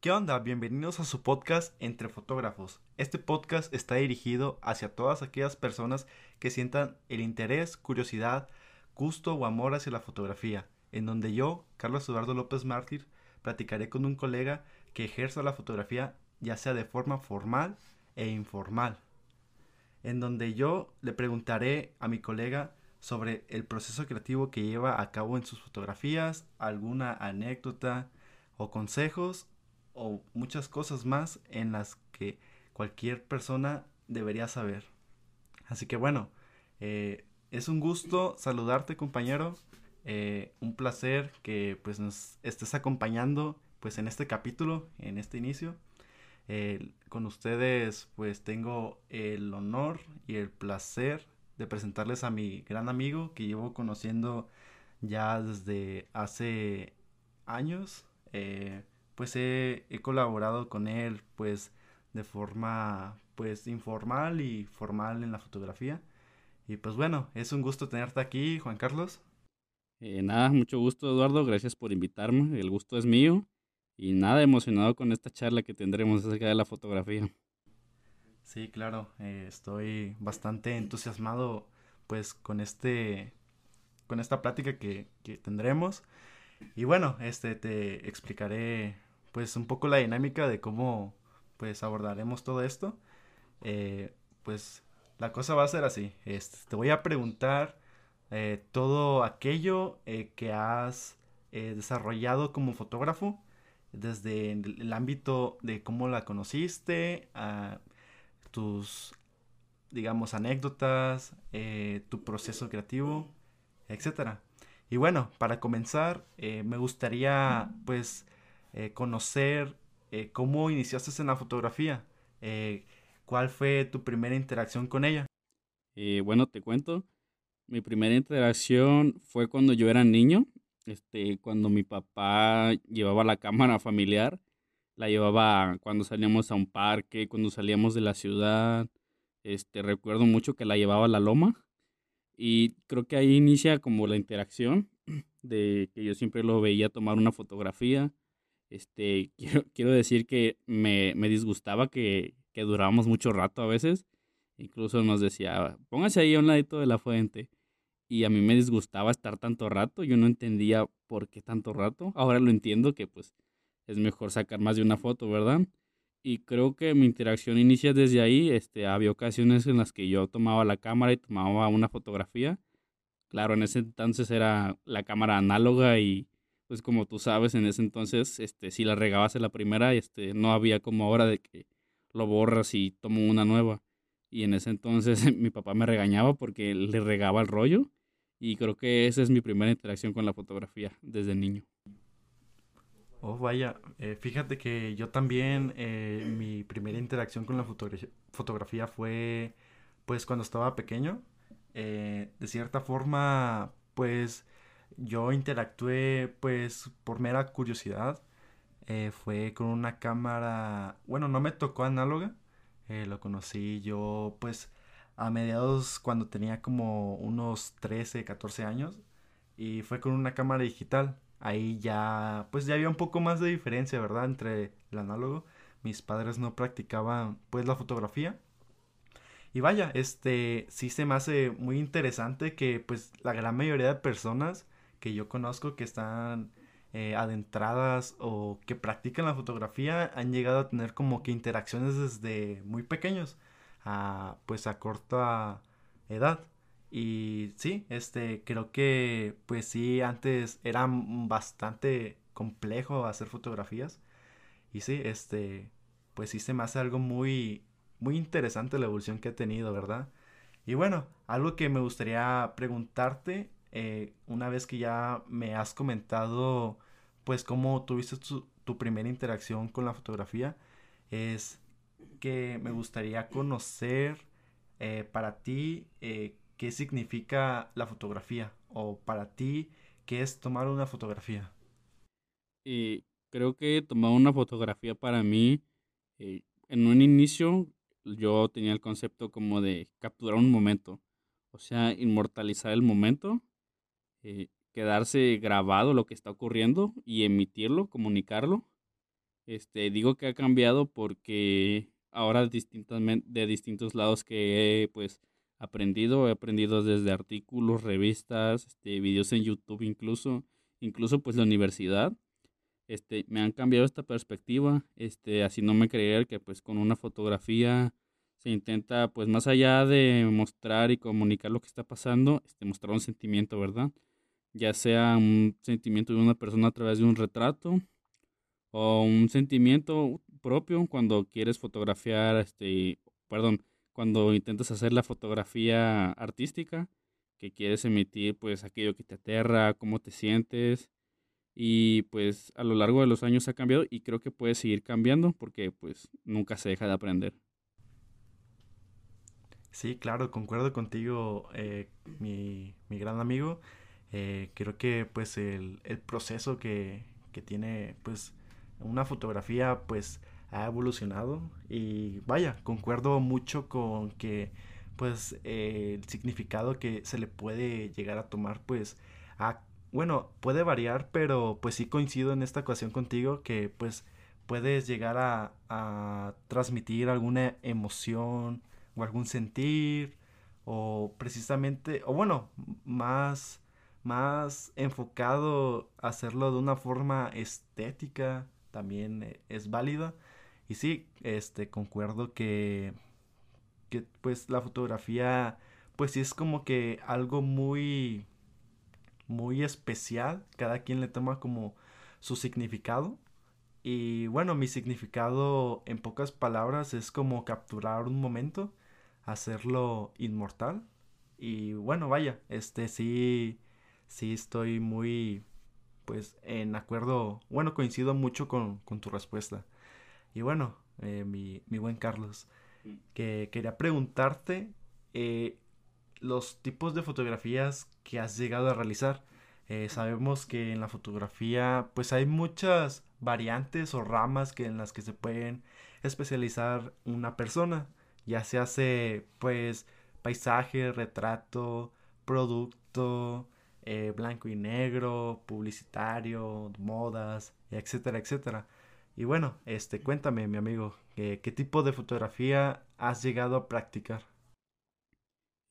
¿Qué onda? Bienvenidos a su podcast Entre Fotógrafos. Este podcast está dirigido hacia todas aquellas personas que sientan el interés, curiosidad, gusto o amor hacia la fotografía, en donde yo, Carlos Eduardo López Mártir, platicaré con un colega que ejerza la fotografía ya sea de forma formal e informal, en donde yo le preguntaré a mi colega sobre el proceso creativo que lleva a cabo en sus fotografías, alguna anécdota o consejos o muchas cosas más en las que cualquier persona debería saber. Así que bueno, eh, es un gusto saludarte compañero, eh, un placer que pues nos estés acompañando pues en este capítulo, en este inicio. Eh, con ustedes pues tengo el honor y el placer de presentarles a mi gran amigo que llevo conociendo ya desde hace años pues he, colaborado con él pues de forma pues informal y formal en la fotografía. Y pues bueno, es un gusto tenerte aquí, Juan Carlos. Eh, nada, mucho gusto Eduardo, gracias por invitarme, el gusto es mío y nada emocionado con esta charla que tendremos acerca de la fotografía. Sí, claro, eh, estoy bastante entusiasmado pues con este con esta plática que, que tendremos. Y bueno, este te explicaré pues un poco la dinámica de cómo pues abordaremos todo esto. Eh, pues la cosa va a ser así. Este, te voy a preguntar eh, todo aquello eh, que has desarrollado como fotógrafo desde el, ámbito de cómo la conociste, a tus, digamos, anécdotas, tu proceso creativo, etcétera. Y bueno, para comenzar, me gustaría pues eh, conocer eh, cómo iniciaste en la fotografía, eh, cuál fue tu primera interacción con ella. bueno, te cuento, mi primera interacción fue cuando yo era niño, este, cuando mi papá llevaba la cámara familiar, la llevaba cuando salíamos a un parque, cuando salíamos de la ciudad, este, recuerdo mucho que la llevaba a la loma y creo que ahí inicia como la interacción de que yo siempre lo veía tomar una fotografía este, quiero, quiero decir que me, me disgustaba que, que durábamos mucho rato a veces. Incluso nos decía, póngase ahí a un ladito de la fuente. Y a mí me disgustaba estar tanto rato. Yo no entendía por qué tanto rato. Ahora lo entiendo que pues es mejor sacar más de una foto, ¿verdad? Y creo que mi interacción inicia desde ahí. Este, había ocasiones en las que yo tomaba la cámara y tomaba una fotografía. Claro, en ese entonces era la cámara análoga y pues como tú sabes, en ese entonces, este, si la regabas en la primera, este, no había como ahora de que lo borras y tomo una nueva. Y en ese entonces mi papá me regañaba porque le regaba el rollo. Y creo que esa es mi primera interacción con la fotografía desde niño. Oh, vaya, eh, fíjate que yo también, eh, mi primera interacción con la fotografía fue pues cuando estaba pequeño. Eh, de cierta forma, pues yo interactué pues por mera curiosidad. Eh, fue con una cámara, bueno, no me tocó análoga, lo conocí yo pues a mediados cuando tenía como unos 13, 14 años y fue con una cámara digital. Ahí ya pues ya había un poco más de diferencia, ¿verdad? Entre el análogo. Mis padres no practicaban pues la fotografía. Y vaya, este sí se me hace muy interesante que pues la gran mayoría de personas que yo conozco que están eh, adentradas o que practican la fotografía han llegado a tener como que interacciones desde muy pequeños, a, pues a corta edad. Y sí, este, creo que pues sí, antes era bastante complejo hacer fotografías. Y sí, este, pues sí se me hace algo muy, muy interesante la evolución que ha tenido, ¿verdad? Y bueno, algo que me gustaría preguntarte eh, una vez que ya me has comentado, pues, cómo tuviste tu, primera interacción con la fotografía, es que me gustaría conocer eh, para ti eh, qué significa la fotografía o para ti qué es tomar una fotografía. Y creo que tomar una fotografía para mí, en un inicio yo tenía el concepto como de capturar un momento, o sea, inmortalizar el momento eh, quedarse grabado lo que está ocurriendo y emitirlo, comunicarlo. Este, digo que ha cambiado porque ahora de distintos lados que he pues aprendido, he aprendido desde artículos, revistas, este, videos en YouTube incluso, incluso pues la universidad, este, me han cambiado esta perspectiva, este, así no me creer que pues con una fotografía se intenta pues más allá de mostrar y comunicar lo que está pasando, este, mostrar un sentimiento, ¿verdad? Ya sea un sentimiento de una persona a través de un retrato o un sentimiento propio cuando quieres fotografiar, este, perdón, cuando intentas hacer la fotografía artística, que quieres emitir pues aquello que te aterra, cómo te sientes y pues a lo largo de los años ha cambiado y creo que puede seguir cambiando porque pues nunca se deja de aprender. Sí, claro, concuerdo contigo, eh, mi, mi, gran amigo. Eh, creo que pues el, el proceso que, que, tiene pues una fotografía pues ha evolucionado y vaya, concuerdo mucho con que pues eh, el significado que se le puede llegar a tomar pues a, bueno, puede variar, pero pues sí coincido en esta ocasión contigo que pues puedes llegar a, transmitir alguna emoción o algún sentir o precisamente, o bueno, más, más enfocado a hacerlo de una forma estética también eh, es válida. Y sí, este, concuerdo que, que pues la fotografía, pues sí es como que algo muy, muy especial. Cada quien le toma como su significado. Y bueno, mi significado en pocas palabras es como capturar un momento, hacerlo inmortal. Y bueno, vaya, este sí, sí estoy muy, pues en acuerdo, bueno, coincido mucho con, con tu respuesta. Y bueno, eh, mi, mi, buen Carlos, que quería preguntarte eh, los tipos de fotografías que has llegado a realizar. Eh, sabemos que en la fotografía pues hay muchas variantes o ramas que en las que se pueden especializar una persona. Ya se hace pues paisaje, retrato, producto, blanco y negro, publicitario, modas, etcétera, etcétera. Y bueno, este, cuéntame, mi amigo, ¿qué, tipo de fotografía has llegado a practicar?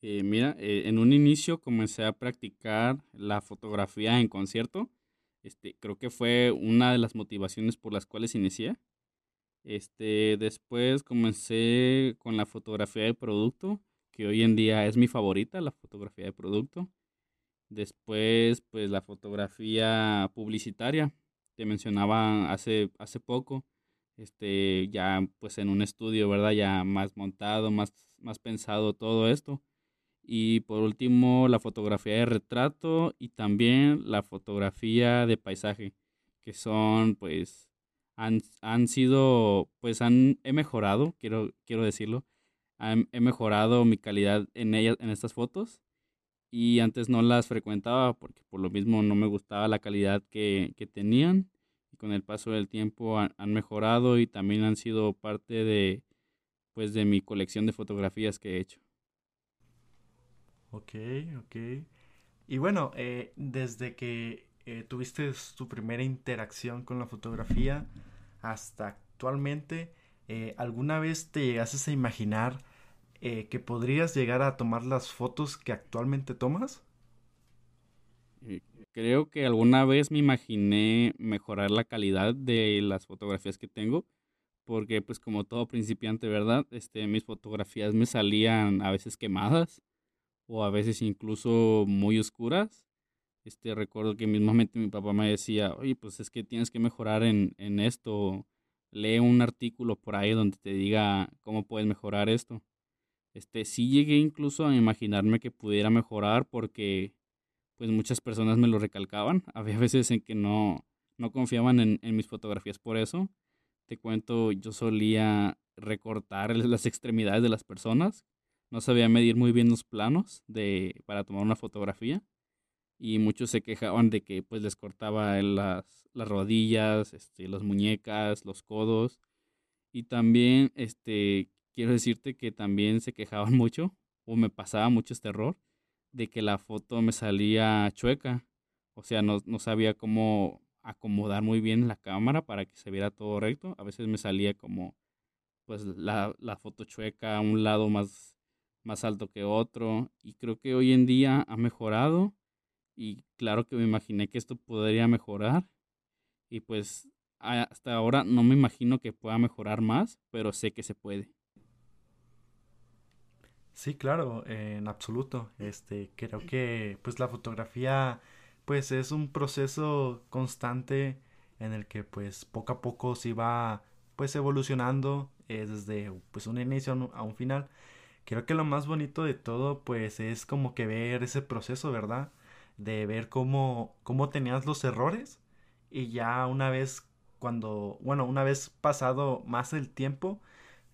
Eh, mira, eh, en un inicio comencé a practicar la fotografía en concierto. Este, creo que fue una de las motivaciones por las cuales inicié. Este, después comencé con la fotografía de producto, que hoy en día es mi favorita, la fotografía de producto. Después, pues la fotografía publicitaria, te mencionaba hace, hace poco, este, ya pues en un estudio, ¿verdad? Ya más montado, más, más pensado todo esto. Y por último, la fotografía de retrato y también la fotografía de paisaje, que son pues han, han sido, pues han, he mejorado, quiero, quiero decirlo, he mejorado mi calidad en ellas, en estas fotos y antes no las frecuentaba porque por lo mismo no me gustaba la calidad que, que tenían y con el paso del tiempo han, mejorado y también han sido parte de pues de mi colección de fotografías que he hecho. Ok, ok. Y bueno, eh, desde que eh, tuviste tu primera interacción con la fotografía hasta actualmente, eh, ¿alguna vez te llegases a imaginar eh, que podrías llegar a tomar las fotos que actualmente tomas? Eh, creo que alguna vez me imaginé mejorar la calidad de las fotografías que tengo, porque pues como todo principiante, ¿verdad? Este, mis fotografías me salían a veces quemadas o a veces incluso muy oscuras. Este, recuerdo que mismamente mi papá me decía, oye, pues es que tienes que mejorar en, en esto, lee un artículo por ahí donde te diga cómo puedes mejorar esto. Este, sí llegué incluso a imaginarme que pudiera mejorar porque pues muchas personas me lo recalcaban. Había veces en que no, no confiaban en, mis fotografías por eso. Te cuento, yo solía recortar las extremidades de las personas. No sabía medir muy bien los planos de, para tomar una fotografía. Y muchos se quejaban de que pues les cortaba las, las rodillas, este, las muñecas, los codos. Y también este, quiero decirte que también se quejaban mucho o me pasaba mucho este error de que la foto me salía chueca. O sea, no, no sabía cómo acomodar muy bien la cámara para que se viera todo recto. A veces me salía como pues la, la foto chueca a un lado más, más alto que otro. Y creo que hoy en día ha mejorado. Y claro que me imaginé que esto podría mejorar. Y pues hasta ahora no me imagino que pueda mejorar más, pero sé que se puede. Sí, claro, en absoluto. Este, creo que pues la fotografía pues es un proceso constante en el que pues poco a poco se va pues evolucionando eh, desde pues un inicio a un, final. Creo que lo más bonito de todo pues es como que ver ese proceso, ¿verdad? De ver cómo, cómo tenías los errores y ya una vez cuando, bueno, una vez pasado más el tiempo,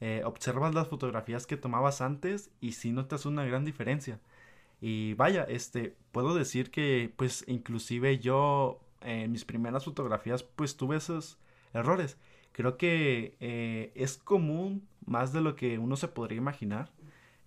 eh, observas las fotografías que tomabas antes y sí notas una gran diferencia. Y vaya, este, puedo decir que pues inclusive yo en mis primeras fotografías pues tuve esos errores. Creo que eh, es común más de lo que uno se podría imaginar.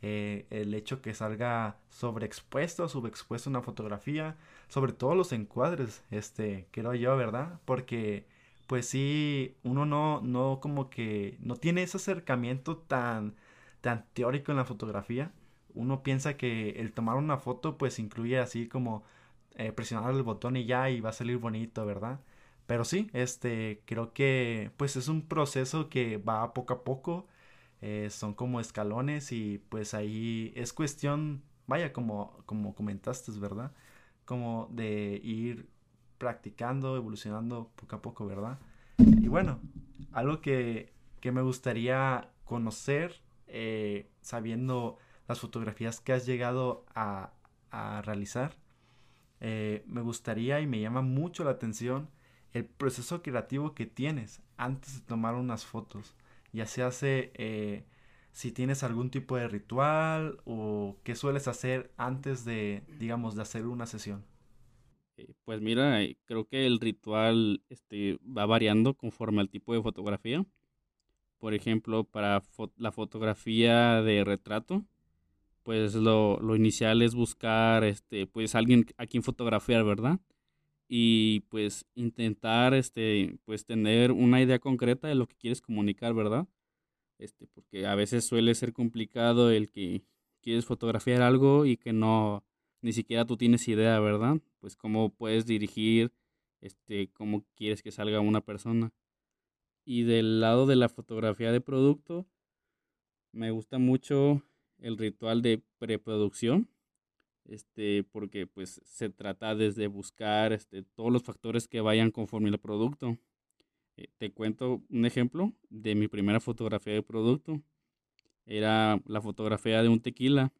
Eh, el hecho que salga sobreexpuesto o subexpuesto una fotografía, sobre todo los encuadres, este, creo yo, ¿verdad? Porque pues sí, uno no, no como que no tiene ese acercamiento tan, tan teórico en la fotografía. Uno piensa que el tomar una foto pues incluye así como eh, presionar el botón y ya y va a salir bonito, ¿verdad? Pero sí, este, creo que pues es un proceso que va poco a poco, eh, son como escalones y pues ahí es cuestión, vaya, como, como comentaste, ¿verdad? Como de ir practicando, evolucionando poco a poco, ¿verdad? Y bueno, algo que, me gustaría conocer, eh, sabiendo las fotografías que has llegado a, realizar, eh, me gustaría y me llama mucho la atención el proceso creativo que tienes antes de tomar unas fotos. Ya se hace eh, si tienes algún tipo de ritual o qué sueles hacer antes de, digamos, de hacer una sesión. Eh, pues mira, eh, creo que el ritual este, va variando conforme al tipo de fotografía. Por ejemplo, para la fotografía de retrato, pues lo, inicial es buscar este, pues alguien a quien fotografiar, ¿verdad? Y pues intentar este, pues tener una idea concreta de lo que quieres comunicar, ¿verdad? Este, porque a veces suele ser complicado el que quieres fotografiar algo y que no, ni siquiera tú tienes idea, ¿verdad? Pues cómo puedes dirigir, este, cómo quieres que salga una persona. Y del lado de la fotografía de producto, me gusta mucho el ritual de preproducción, este, porque pues se trata desde buscar este, todos los factores que vayan conforme al producto. Eh, te cuento un ejemplo de mi primera fotografía de producto. Era la fotografía de un tequila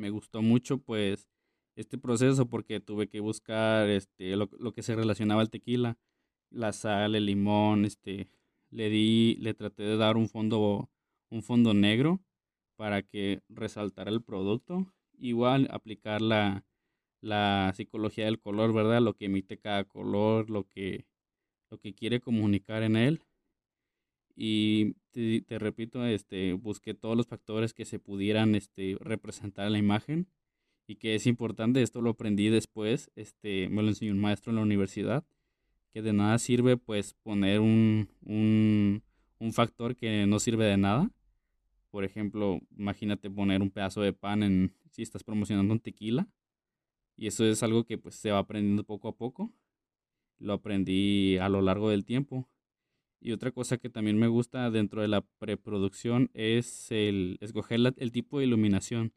me gustó mucho pues este proceso porque tuve que buscar este lo, que se relacionaba al tequila, la sal, el limón, este le di le traté de dar un fondo un fondo negro para que resaltara el producto, igual aplicar la la psicología del color, ¿verdad? Lo que emite cada color, lo que lo que quiere comunicar en él. Y te, repito, este, busqué todos los factores que se pudieran este, representar en la imagen y que es importante, esto lo aprendí después, este, me lo enseñó un maestro en la universidad, que de nada sirve pues poner un, un, un factor que no sirve de nada. Por ejemplo, imagínate poner un pedazo de pan en si estás promocionando un tequila. Y eso es algo que pues se va aprendiendo poco a poco. Lo aprendí a lo largo del tiempo. Y otra cosa que también me gusta dentro de la preproducción es el escoger el tipo de iluminación.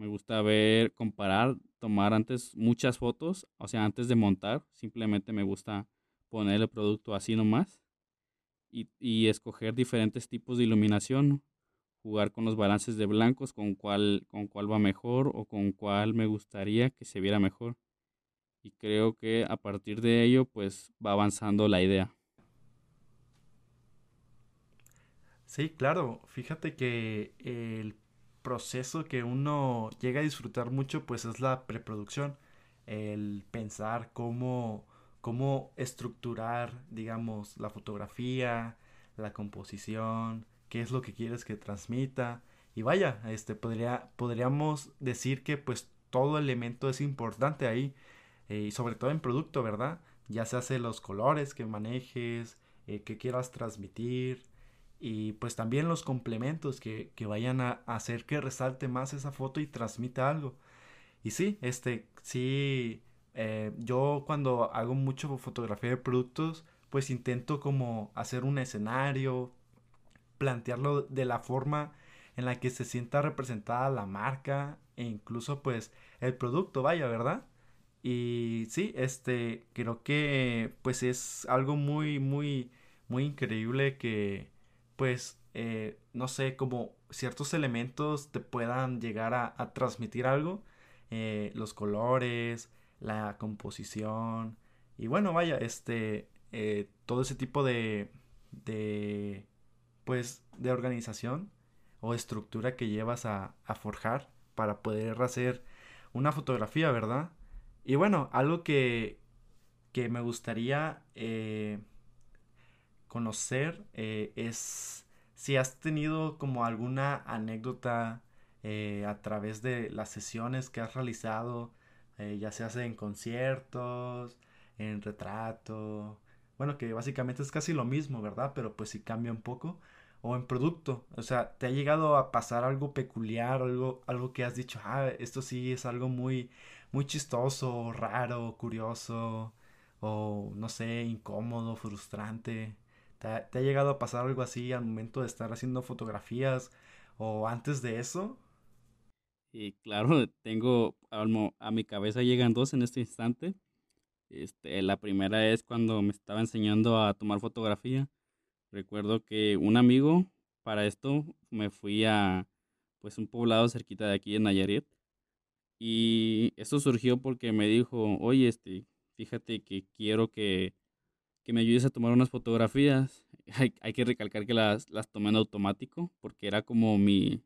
Me gusta ver, comparar, tomar antes muchas fotos, o sea, antes de montar, simplemente me gusta poner el producto así nomás y, y escoger diferentes tipos de iluminación, jugar con los balances de blancos, con cuál, con cuál va mejor o con cuál me gustaría que se viera mejor. Y creo que a partir de ello, pues va avanzando la idea. Sí, claro. Fíjate que el proceso que uno llega a disfrutar mucho, pues es la preproducción. El pensar cómo, cómo estructurar, digamos, la fotografía, la composición, qué es lo que quieres que transmita. Y vaya, este podría, podríamos decir que pues todo elemento es importante ahí. Eh, y sobre todo en producto, ¿verdad? ya se hace los colores que manejes, eh, que quieras transmitir y pues también los complementos que, vayan a, hacer que resalte más esa foto y transmita algo. Y sí, este, sí, eh, yo cuando hago mucho fotografía de productos, pues intento como hacer un escenario, plantearlo de la forma en la que se sienta representada la marca e incluso pues el producto, vaya, ¿verdad? Y sí, este, creo que pues es algo muy, muy, muy increíble que pues, eh, no sé, como ciertos elementos te puedan llegar a, transmitir algo, eh, los colores, la composición, y bueno, vaya, este, eh, todo ese tipo de, de, pues, de organización o estructura que llevas a, forjar para poder hacer una fotografía, ¿verdad? Y bueno, algo que, que me gustaría conocer eh, es si has tenido como alguna anécdota eh, a través de las sesiones que has realizado, ya sea en conciertos, en retrato, bueno, que básicamente es casi lo mismo, ¿verdad? Pero pues si cambia un poco o en producto. O sea, ¿te ha llegado a pasar algo peculiar, algo, algo que has dicho, ah, esto sí es algo muy, muy chistoso, raro, curioso, o no sé, incómodo, frustrante? ¿Te ha, llegado a pasar algo así al momento de estar haciendo fotografías o antes de eso? Y claro, tengo a mi cabeza llegan dos en este instante. Este, la primera es cuando me estaba enseñando a tomar fotografía Recuerdo que un amigo, para esto, me fui a pues un poblado cerquita de aquí en Nayarit. Y esto surgió porque me dijo, oye, este, fíjate que quiero que, que me ayudes a tomar unas fotografías. Hay, que recalcar que las, las tomé en automático porque era como mi,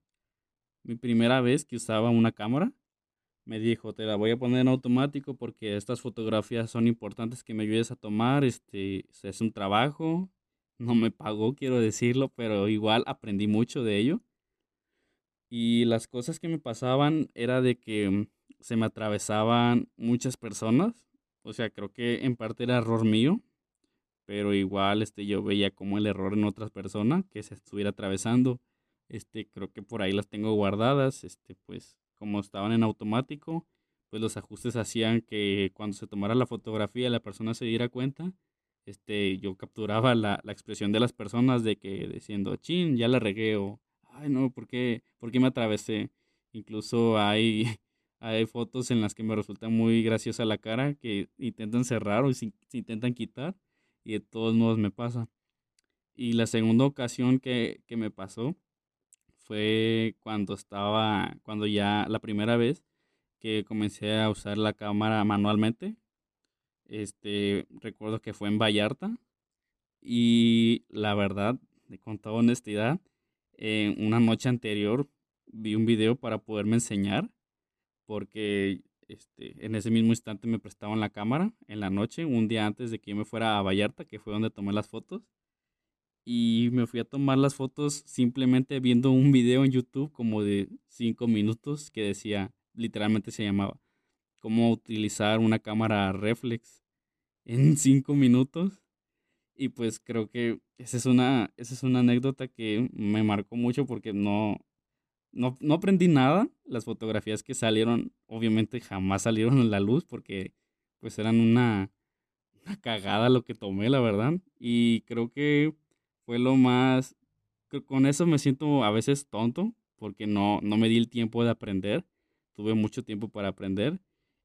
mi primera vez que usaba una cámara. Me dijo, te la voy a poner en automático porque estas fotografías son importantes que me ayudes a tomar. Este, es un trabajo no me pagó, quiero decirlo, pero igual aprendí mucho de ello. Y las cosas que me pasaban era de que mm, se me atravesaban muchas personas. O sea, creo que en parte era error mío, pero igual este, yo veía como el error en otras personas que se estuviera atravesando. Este, creo que por ahí las tengo guardadas. Este, pues como estaban en automático, pues los ajustes hacían que cuando se tomara la fotografía la persona se diera cuenta este, yo capturaba la, la, expresión de las personas de que diciendo, chin, ya la regué ay no, ¿por qué, ¿por qué me atravesé? Incluso hay, hay fotos en las que me resulta muy graciosa la cara que intentan cerrar o se, intentan quitar y de todos modos me pasa. Y la segunda ocasión que, que me pasó fue cuando estaba, cuando ya la primera vez que comencé a usar la cámara manualmente, este, recuerdo que fue en Vallarta y la verdad, con toda honestidad, en una noche anterior vi un video para poderme enseñar porque este, en ese mismo instante me prestaban la cámara en la noche, un día antes de que yo me fuera a Vallarta, que fue donde tomé las fotos. Y me fui a tomar las fotos simplemente viendo un video en YouTube como de 5 minutos que decía, literalmente se llamaba, cómo utilizar una cámara reflex en cinco minutos. Y pues creo que esa es una, esa es una anécdota que me marcó mucho porque no, no, no aprendí nada. Las fotografías que salieron, obviamente jamás salieron a la luz porque pues eran una, una cagada lo que tomé, la verdad. Y creo que fue lo más, con eso me siento a veces tonto porque no, no me di el tiempo de aprender. Tuve mucho tiempo para aprender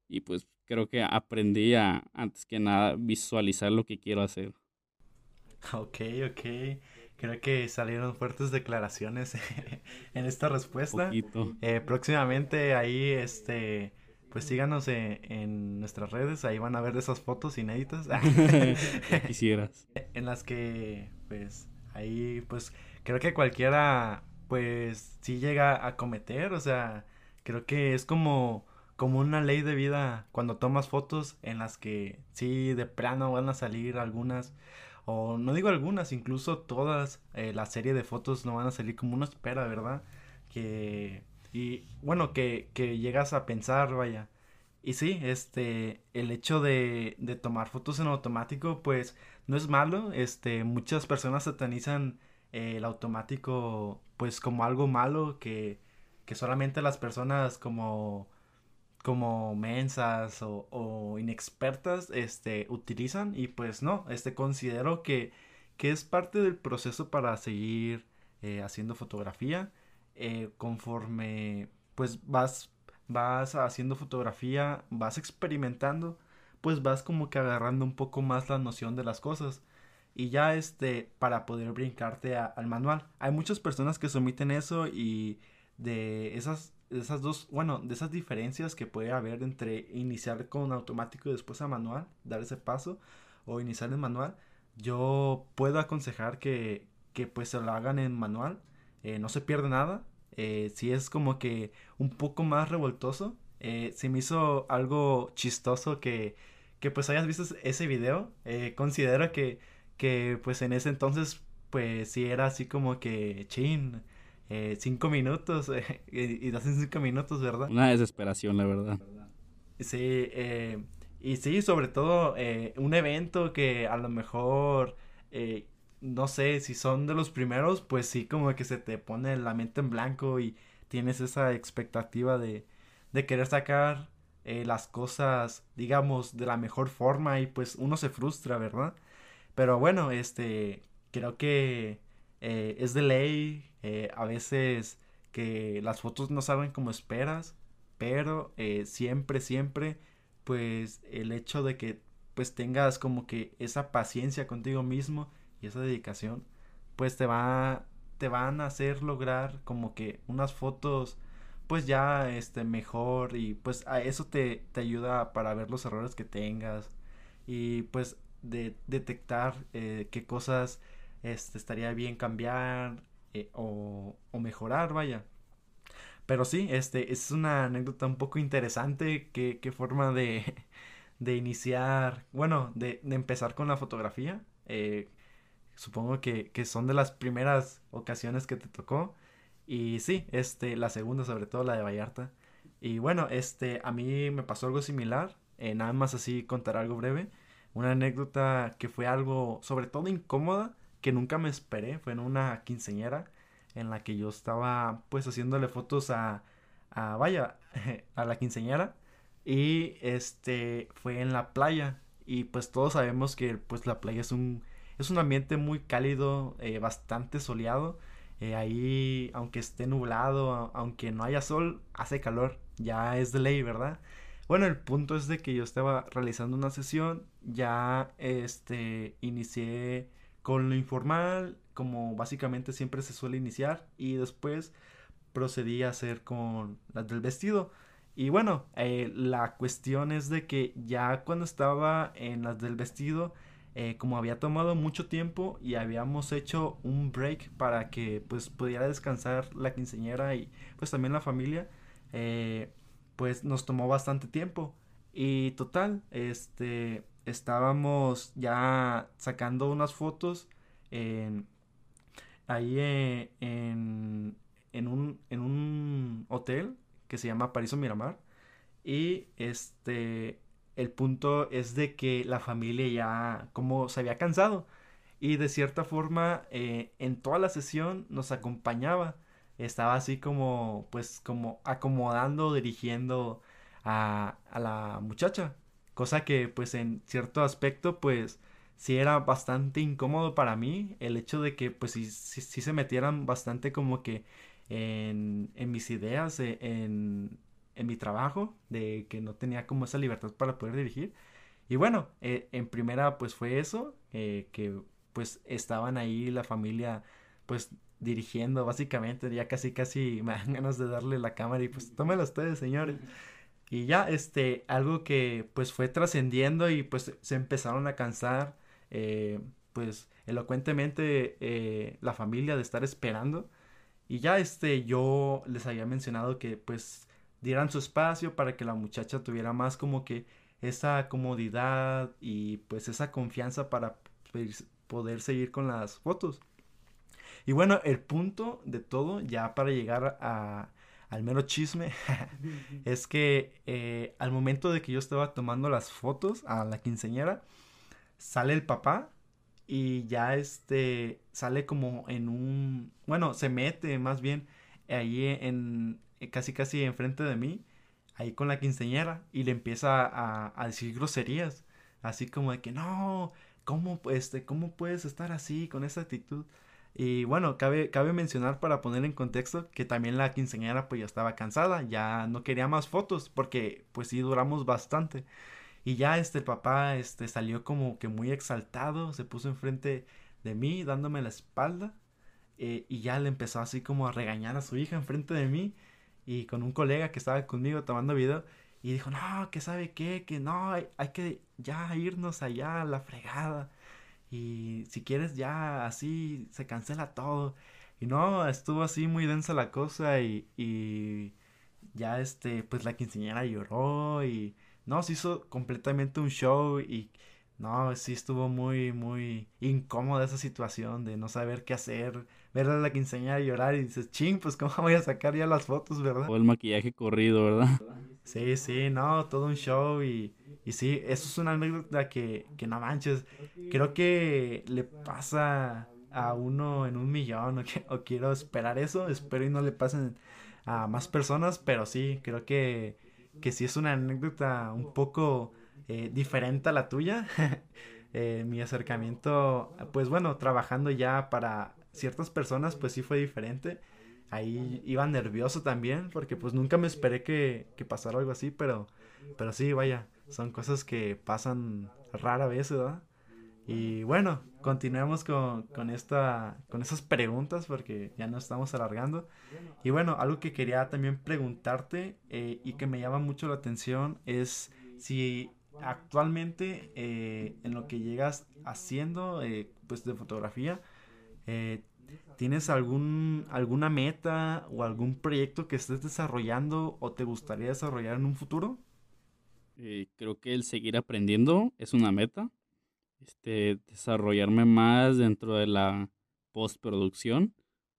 y pues creo que aprendí a, antes que nada, visualizar lo que quiero hacer. Ok, ok. Creo que salieron fuertes declaraciones en esta respuesta. Eh, próximamente ahí, este, pues síganos en, nuestras redes, ahí van a ver esas fotos inéditas. quisieras. En las que, pues, ahí, pues, creo que cualquiera, pues, sí llega a cometer, o sea, creo que es como como una ley de vida cuando tomas fotos en las que sí de plano van a salir algunas o no digo algunas incluso todas eh, la serie de fotos no van a salir como uno espera verdad que y bueno que, que llegas a pensar vaya y sí, este, el hecho de, de tomar fotos en automático, pues no es malo. Este, muchas personas satanizan el automático, pues como algo malo que, que solamente las personas como, como mensas o, o, inexpertas, este, utilizan. Y pues no, este, considero que, que es parte del proceso para seguir eh, haciendo fotografía. Eh, conforme, pues vas vas haciendo fotografía, vas experimentando, pues vas como que agarrando un poco más la noción de las cosas. Y ya este, para poder brincarte al manual. Hay muchas personas que someten eso y de esas, esas dos, bueno, de esas diferencias que puede haber entre iniciar con automático y después a manual, dar ese paso, o iniciar en manual, yo puedo aconsejar que, que pues se lo hagan en manual. Eh, no se pierde nada, eh, si es como que un poco más revoltoso. Eh, se me hizo algo chistoso que, que pues hayas visto ese video. Eh, considero que, que pues en ese entonces pues sí era así como que chin. Eh, cinco minutos y, y hacen cinco minutos, ¿verdad? Una desesperación, la verdad. Sí, y sí, sobre todo un evento que a lo mejor no sé, si son de los primeros, pues sí, como que se te pone la mente en blanco y tienes esa expectativa de, de querer sacar eh, las cosas, digamos, de la mejor forma y pues uno se frustra, ¿verdad? Pero bueno, este, creo que eh, es de ley eh, a veces que las fotos no salgan como esperas, pero siempre, siempre, pues el hecho de que pues tengas como que esa paciencia contigo mismo y esa dedicación, pues te va te van a hacer lograr como que unas fotos pues ya este mejor y pues a eso te, te ayuda para ver los errores que tengas y pues de detectar eh, qué cosas este, estaría bien cambiar eh, o, o, mejorar vaya pero sí este es una anécdota un poco interesante qué, qué forma de, de iniciar bueno de, de empezar con la fotografía eh, supongo que, que son de las primeras ocasiones que te tocó. Y sí, este, la segunda, sobre todo la de Vallarta. Y bueno, este, a mí me pasó algo similar. Eh, nada más así contar algo breve. Una anécdota que fue algo, sobre todo incómoda, que nunca me esperé. Fue en una quinceñera en la que yo estaba, pues, haciéndole fotos a, a vaya, a la quinceñera. Y este, fue en la playa. Y pues todos sabemos que, pues, la playa es un es un ambiente muy cálido, eh, bastante soleado. Eh, ahí, aunque esté nublado, aunque no haya sol, hace calor. Ya es de ley, ¿verdad? Bueno, el punto es de que yo estaba realizando una sesión, ya este inicié con lo informal, como básicamente siempre se suele iniciar, y después procedí a hacer con las del vestido. Y bueno, eh, la cuestión es de que ya cuando estaba en las del vestido, eh, como había tomado mucho tiempo y habíamos hecho un break para que pues pudiera descansar la quinceñera y pues también la familia, eh, pues nos tomó bastante tiempo. Y total, este, estábamos ya sacando unas fotos ahí eh, en, en, un, en un hotel que se llama París o Miramar. Y este, el punto es de que la familia ya como se había cansado. Y de cierta forma eh, en toda la sesión nos acompañaba. Estaba así como pues como acomodando dirigiendo a, a la muchacha cosa que pues en cierto aspecto pues sí era bastante incómodo para mí el hecho de que pues sí, sí, se metieran bastante como que en, en mis ideas e, en, en mi trabajo, de que no tenía como esa libertad para poder dirigir. Y bueno, eh, en primera pues fue eso, eh, que pues estaban ahí la familia pues dirigiendo básicamente, ya casi casi me dan ganas de darle la cámara y pues tómelo ustedes señores. Y ya este, algo que pues fue trascendiendo y pues se empezaron a cansar eh, pues elocuentemente la familia de estar esperando. Y ya este, yo les había mencionado que pues dieran su espacio para que la muchacha tuviera más como que esa comodidad y pues esa confianza para poder seguir con las fotos. Y bueno, el punto de todo, ya para llegar a, al mero chisme, es que eh, al momento de que yo estaba tomando las fotos a la quinceñera, sale el papá y ya este sale como en un, bueno, se mete más bien ahí en, casi casi enfrente de mí, ahí con la quinceñera y le empieza a, a decir groserías, así como de que no, ¿cómo, este, ¿cómo puedes estar así con esa actitud? Y bueno, cabe, cabe mencionar para poner en contexto que también la quinceañera pues ya estaba cansada, ya no quería más fotos porque pues sí duramos bastante. Y ya este papá este salió como que muy exaltado, se puso enfrente de mí dándome la espalda eh, y ya le empezó así como a regañar a su hija enfrente de mí y con un colega que estaba conmigo tomando video y dijo, no, que sabe qué, que no, hay, hay que ya irnos allá a la fregada y si quieres ya así se cancela todo. Y no, estuvo así muy densa la cosa y, y ya este, pues la quinceañera lloró y no, se hizo completamente un show y no, sí estuvo muy, muy incómoda esa situación de no saber qué hacer, ver a la quinceañera llorar y dices, ching, pues cómo voy a sacar ya las fotos, ¿verdad? O el maquillaje corrido, ¿verdad? Sí, sí, no, todo un show y, y sí, eso es una anécdota que, que no manches, creo que le pasa a uno en un millón o, que, o quiero esperar eso, espero y no le pasen a más personas, pero sí, creo que, que sí es una anécdota un poco eh, diferente a la tuya. eh, mi acercamiento, pues bueno, trabajando ya para ciertas personas, pues sí fue diferente. Ahí iba nervioso también, porque pues nunca me esperé que, que pasara algo así, pero, pero sí, vaya, son cosas que pasan rara vez, ¿verdad? Y bueno, continuemos con, con, esta, con esas preguntas porque ya nos estamos alargando. Y bueno, algo que quería también preguntarte eh, y que me llama mucho la atención es si actualmente eh, en lo que llegas haciendo eh, pues de fotografía, ¿Tienes algún, alguna meta o algún proyecto que estés desarrollando o te gustaría desarrollar en un futuro? Eh, creo que el seguir aprendiendo es una meta. Este, desarrollarme más dentro de la postproducción.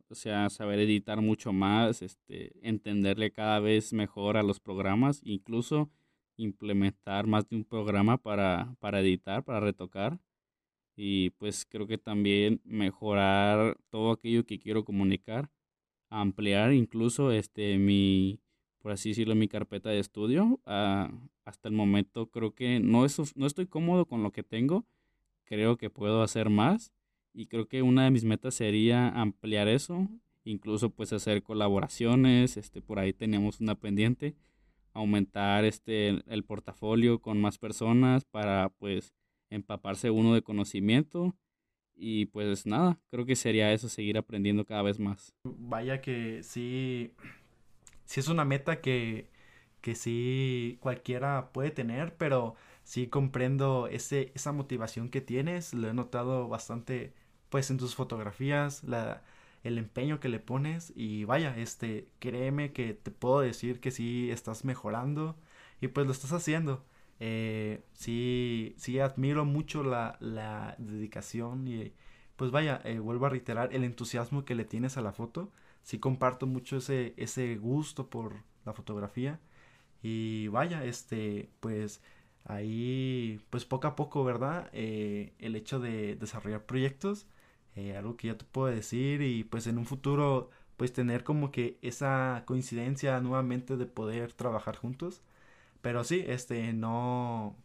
O sea, saber editar mucho más, este, entenderle cada vez mejor a los programas, incluso implementar más de un programa para, para editar, para retocar y pues creo que también mejorar todo aquello que quiero comunicar, ampliar incluso este mi, por así decirlo, mi carpeta de estudio. Ah, hasta el momento creo que no, es, no estoy cómodo con lo que tengo, creo que puedo hacer más y creo que una de mis metas sería ampliar eso, incluso pues hacer colaboraciones, este, por ahí teníamos una pendiente, aumentar este, el portafolio con más personas para pues empaparse uno de conocimiento y pues nada, creo que sería eso, seguir aprendiendo cada vez más. Vaya que sí, sí es una meta que, que sí cualquiera puede tener, pero sí comprendo ese, esa motivación que tienes, lo he notado bastante pues en tus fotografías, la, el empeño que le pones y vaya, este, créeme que te puedo decir que sí estás mejorando y pues lo estás haciendo. Eh, sí, sí admiro mucho la, la dedicación y pues vaya, eh, vuelvo a reiterar el entusiasmo que le tienes a la foto. Sí comparto mucho ese, ese gusto por la fotografía. Y vaya, este, pues ahí, pues poco a poco, ¿verdad? Eh, el hecho de desarrollar proyectos, eh, algo que ya te puedo decir y pues en un futuro, pues tener como que esa coincidencia nuevamente de poder trabajar juntos pero sí, este, no,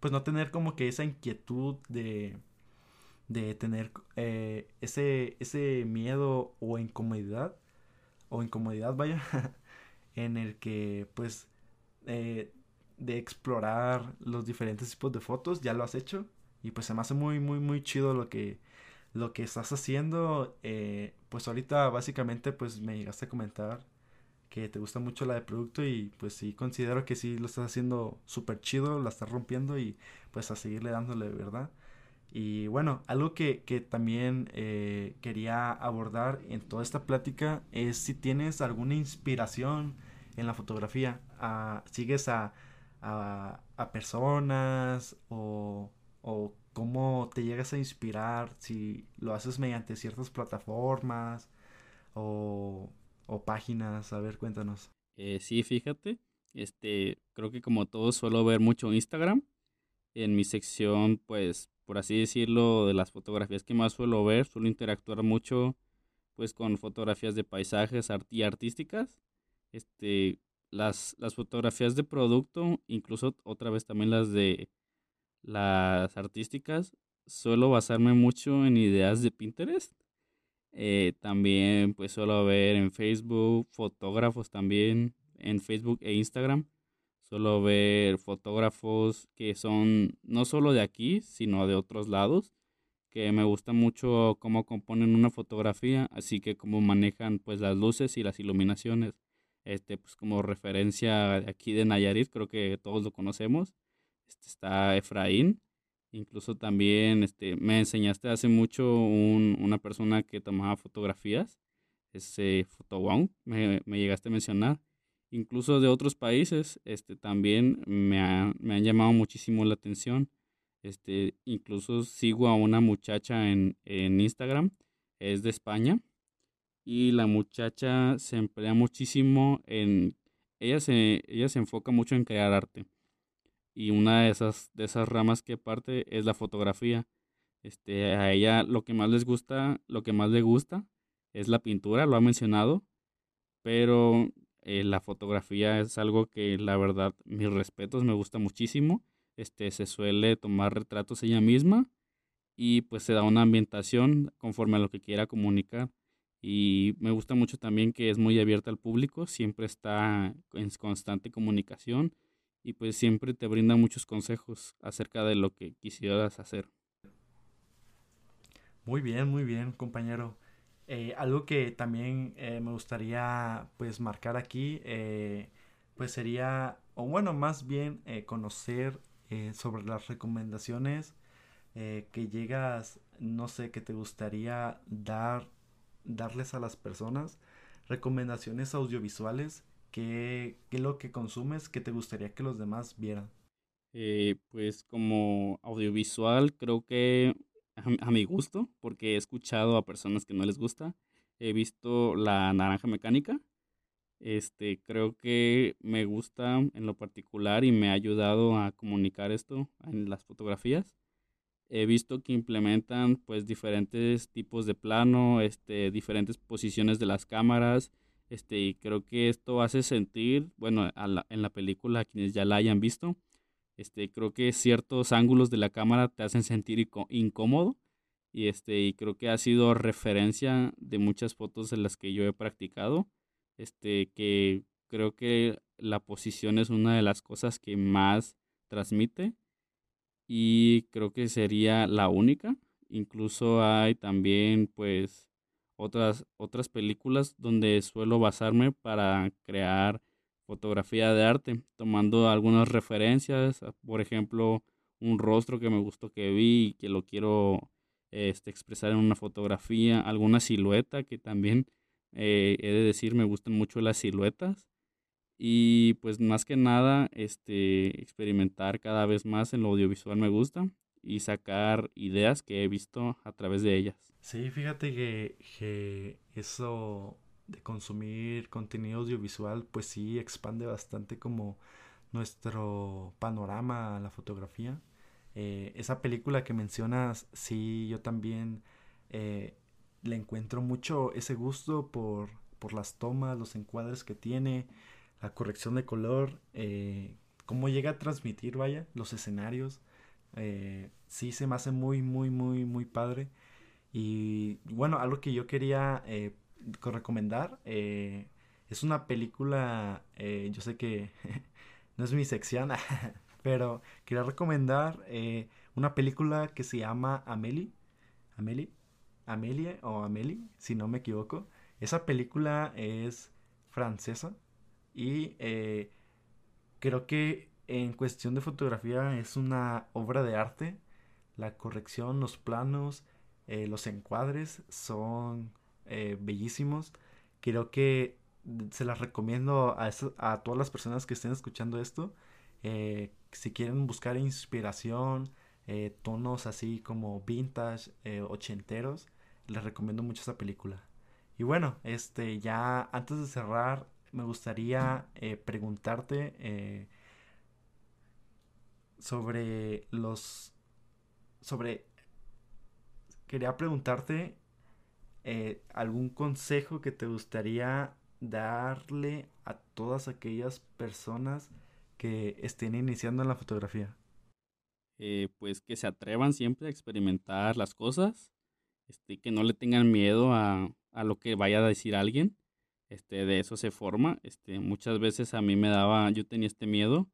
pues no tener como que esa inquietud de, de tener eh, ese, ese miedo o incomodidad, o incomodidad, vaya, en el que pues eh, de explorar los diferentes tipos de fotos, ya lo has hecho, y pues se me hace muy, muy, muy chido lo que, lo que estás haciendo, eh, pues ahorita básicamente pues me llegaste a comentar que te gusta mucho la de producto y pues sí considero que sí lo estás haciendo súper chido, la estás rompiendo y pues a seguirle dándole, ¿verdad? Y bueno, algo que, que también eh, quería abordar en toda esta plática es si tienes alguna inspiración en la fotografía, ah, sigues a, a, a personas o, o cómo te llegas a inspirar, si lo haces mediante ciertas plataformas o o páginas? A ver, cuéntanos. Eh, sí, fíjate, este, creo que como todos suelo ver mucho Instagram. En mi sección, pues, por así decirlo, de las fotografías que más suelo ver, suelo interactuar mucho, pues, con fotografías de paisajes y artísticas. Este, las, las fotografías de producto, incluso otra vez también las de las artísticas, suelo basarme mucho en ideas de Pinterest. Eh, también pues suelo ver en Facebook fotógrafos también en Facebook e Instagram. Suelo ver fotógrafos que son no solo de aquí, sino de otros lados, que me gusta mucho cómo componen una fotografía, así que cómo manejan pues las luces y las iluminaciones. Este, pues como referencia aquí de Nayarit, creo que todos lo conocemos. Este está Efraín. Incluso también este, me enseñaste hace mucho un, una persona que tomaba fotografías, ese Photowong, me, me llegaste a mencionar. Incluso de otros países, este, también me, me han llamado muchísimo la atención. Este, incluso sigo a una muchacha en, en Instagram, es de España, y la muchacha se emplea muchísimo en, ella se, ella se enfoca mucho en crear arte. Y una de esas, de esas ramas que parte es la fotografía. Este, a ella lo que más les gusta, lo que más le gusta es la pintura, lo ha mencionado, pero eh, la fotografía es algo que la verdad, mis respetos, me gusta muchísimo. Este, se suele tomar retratos ella misma y pues se da una ambientación conforme a lo que quiera comunicar. Y me gusta mucho también que es muy abierta al público, siempre está en constante comunicación y pues siempre te brinda muchos consejos acerca de lo que quisieras hacer. Muy bien, muy bien, compañero. Eh, algo que también eh, me gustaría pues marcar aquí, eh, pues sería, o bueno, más bien conocer sobre las recomendaciones que llegas, no sé, que te gustaría dar darles a las personas recomendaciones audiovisuales ¿Qué, es lo que consumes que te gustaría que los demás vieran? Pues como audiovisual creo que a, mi gusto, porque he escuchado a personas que no les gusta, he visto La Naranja Mecánica. Este, creo que me gusta en lo particular y me ha ayudado a comunicar esto en las fotografías he visto que implementan pues diferentes tipos de plano, este, diferentes posiciones de las cámaras, este, y creo que esto hace sentir, bueno, en la película, a quienes ya la hayan visto, este, creo que ciertos ángulos de la cámara te hacen sentir incómodo, y, este, y creo que ha sido referencia de muchas fotos en las que yo he practicado, este, que creo que la posición es una de las cosas que más transmite y creo que sería la única. Incluso hay también pues otras, otras películas donde suelo basarme para crear fotografía de arte, tomando algunas referencias, ah, por ejemplo, un rostro que me gustó que vi y que lo quiero este, expresar en una fotografía, alguna silueta que también eh, he de decir me gustan mucho las siluetas y pues más que nada, este, experimentar cada vez más en lo audiovisual me gusta y sacar ideas que he visto a través de ellas. Sí, fíjate que, que eso de consumir contenido audiovisual, pues sí expande bastante como nuestro panorama a la fotografía. Eh, esa película que mencionas, sí, yo también eh, le encuentro mucho ese gusto por, por las tomas, los encuadres que tiene la corrección de color, eh, cómo llega a transmitir, vaya, los escenarios. Sí se me hace muy, muy, muy, muy padre. Y bueno, algo que yo quería eh, recomendar es una película, yo sé que no es mi sección, pero quería recomendar una película que se llama Amelie. Amelie. Amelie o Amelie, si no me equivoco. Esa película es francesa y eh, creo que en cuestión de fotografía es una obra de arte. La corrección, los planos, eh, los encuadres son eh, bellísimos. Creo que se las recomiendo a, todas las personas que estén escuchando esto. si quieren buscar inspiración, tonos así como vintage, ochenteros, les recomiendo mucho esa película. Y bueno, este, ya antes de cerrar, me gustaría eh, preguntarte eh, sobre los, sobre, quería preguntarte eh, algún consejo que te gustaría darle a todas aquellas personas que estén iniciando en la fotografía? Eh, pues que se atrevan siempre a experimentar las cosas, este, que no le tengan miedo a, a, lo que vaya a decir alguien, este, de eso se forma, este, muchas veces a mí me daba, yo tenía este miedo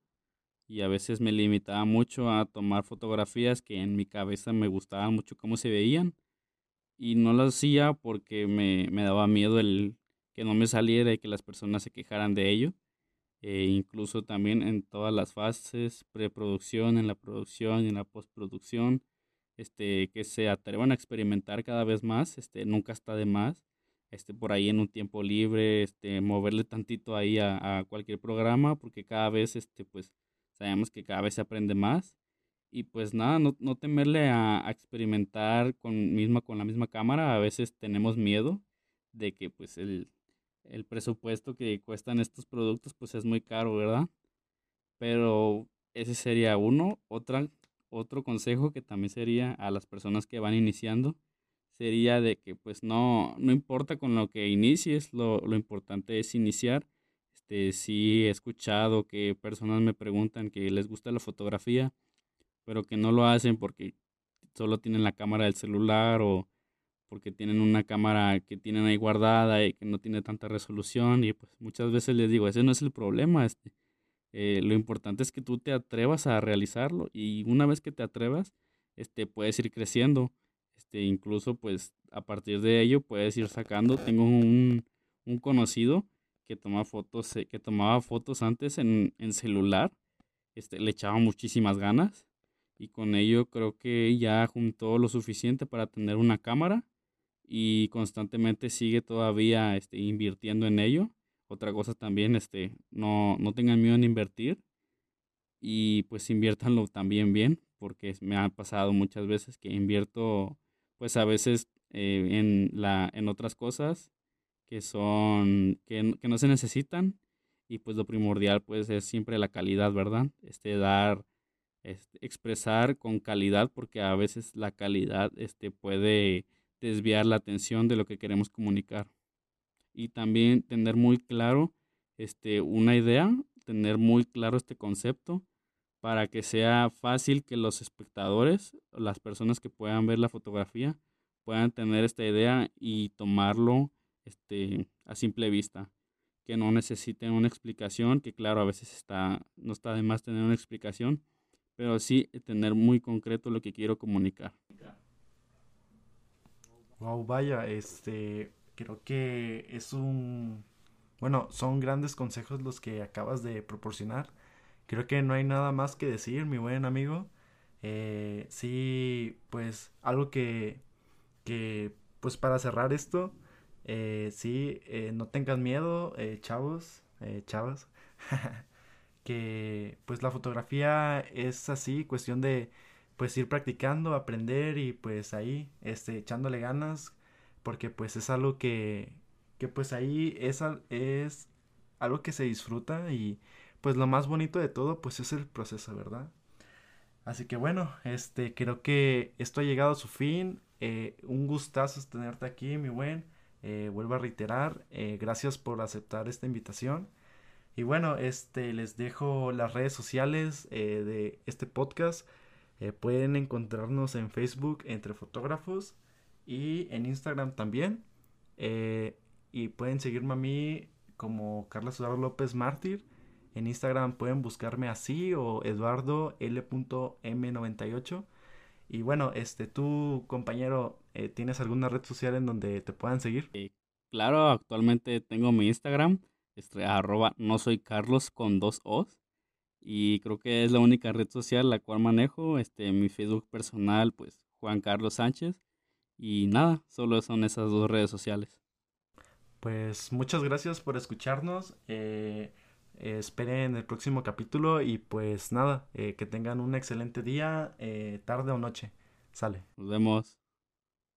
y a veces me limitaba mucho a tomar fotografías que en mi cabeza me gustaban mucho cómo se veían y no lo hacía porque me, me daba miedo el que no me saliera y que las personas se quejaran de ello. E incluso también en todas las fases, preproducción, en la producción en la postproducción, este, que se atrevan a experimentar cada vez más, este, nunca está de más, este, por ahí en un tiempo libre, este, moverle tantito ahí a, a cualquier programa, porque cada vez, este, pues, sabemos que cada vez se aprende más y pues nada, no, no temerle a, a, experimentar con, misma, con la misma cámara. A veces tenemos miedo de que pues el, el presupuesto que cuestan estos productos pues es muy caro, ¿verdad? Pero ese sería uno. Otra, otro consejo que también sería a las personas que van iniciando sería de que pues no, no importa con lo que inicies, lo, lo importante es iniciar. Este, sí he escuchado que personas me preguntan que les gusta la fotografía, pero que no lo hacen porque solo tienen la cámara del celular o porque tienen una cámara que tienen ahí guardada y que no tiene tanta resolución y pues muchas veces les digo, ese no es el problema, este, eh, lo importante es que tú te atrevas a realizarlo y una vez que te atrevas, este, puedes ir creciendo, este, incluso pues a partir de ello puedes ir sacando, tengo un, un conocido que toma fotos, eh, que tomaba fotos antes en, en celular, este, le echaba muchísimas ganas y con ello creo que ya juntó lo suficiente para tener una cámara y constantemente sigue todavía este, invirtiendo en ello. Otra cosa también, este, no, no tengan miedo en invertir y pues inviértanlo también bien, porque me ha pasado muchas veces que invierto pues a veces eh, en, la, en otras cosas que son, que, que no se necesitan y pues lo primordial pues es siempre la calidad, ¿verdad? Este, dar este, expresar con calidad, porque a veces la calidad este, puede desviar la atención de lo que queremos comunicar. Y también tener muy claro este, una idea, tener muy claro este concepto para que sea fácil que los espectadores, las personas que puedan ver la fotografía, puedan tener esta idea y tomarlo este, a simple vista. Que no necesiten una explicación, que claro, a veces está, no está de más tener una explicación, pero sí tener muy concreto lo que quiero comunicar. Wow, vaya, este, creo que es un, bueno, son grandes consejos los que acabas de proporcionar. Creo que no hay nada más que decir, mi buen amigo. Eh, sí, pues algo que, que, pues para cerrar esto, eh, sí, eh, no tengan miedo, eh, chavos, eh, chavas. que pues la fotografía es así, cuestión de pues ir practicando, aprender y pues ahí este echándole ganas porque pues es algo que que pues ahí es, es algo que se disfruta y pues lo más bonito de todo pues es el proceso, ¿verdad? Así que bueno, este creo que esto ha llegado a su fin. Eh, un gustazo tenerte aquí, mi buen. Eh, vuelvo a reiterar, eh, gracias por aceptar esta invitación. Y bueno, este, les dejo las redes sociales eh, de este podcast. Eh, pueden encontrarnos en Facebook entre fotógrafos y en Instagram también. Eh, y pueden seguirme a mí como Carlos Eduardo López Mártir. En Instagram pueden buscarme así o Eduardo L.M98. Y bueno, este, tú, compañero, ¿tienes alguna red social en donde te puedan seguir? Claro, actualmente tengo mi Instagram este, arroba no soy Carlos con dos O's. Y creo que es la única red social la cual manejo. Este, mi Facebook personal, pues Juan Carlos Sánchez. Y nada, solo son esas dos redes sociales. Pues muchas gracias por escucharnos. Eh, eh, esperen el próximo capítulo y pues nada, eh, que tengan un excelente día, eh, tarde o noche. Sale. Nos vemos.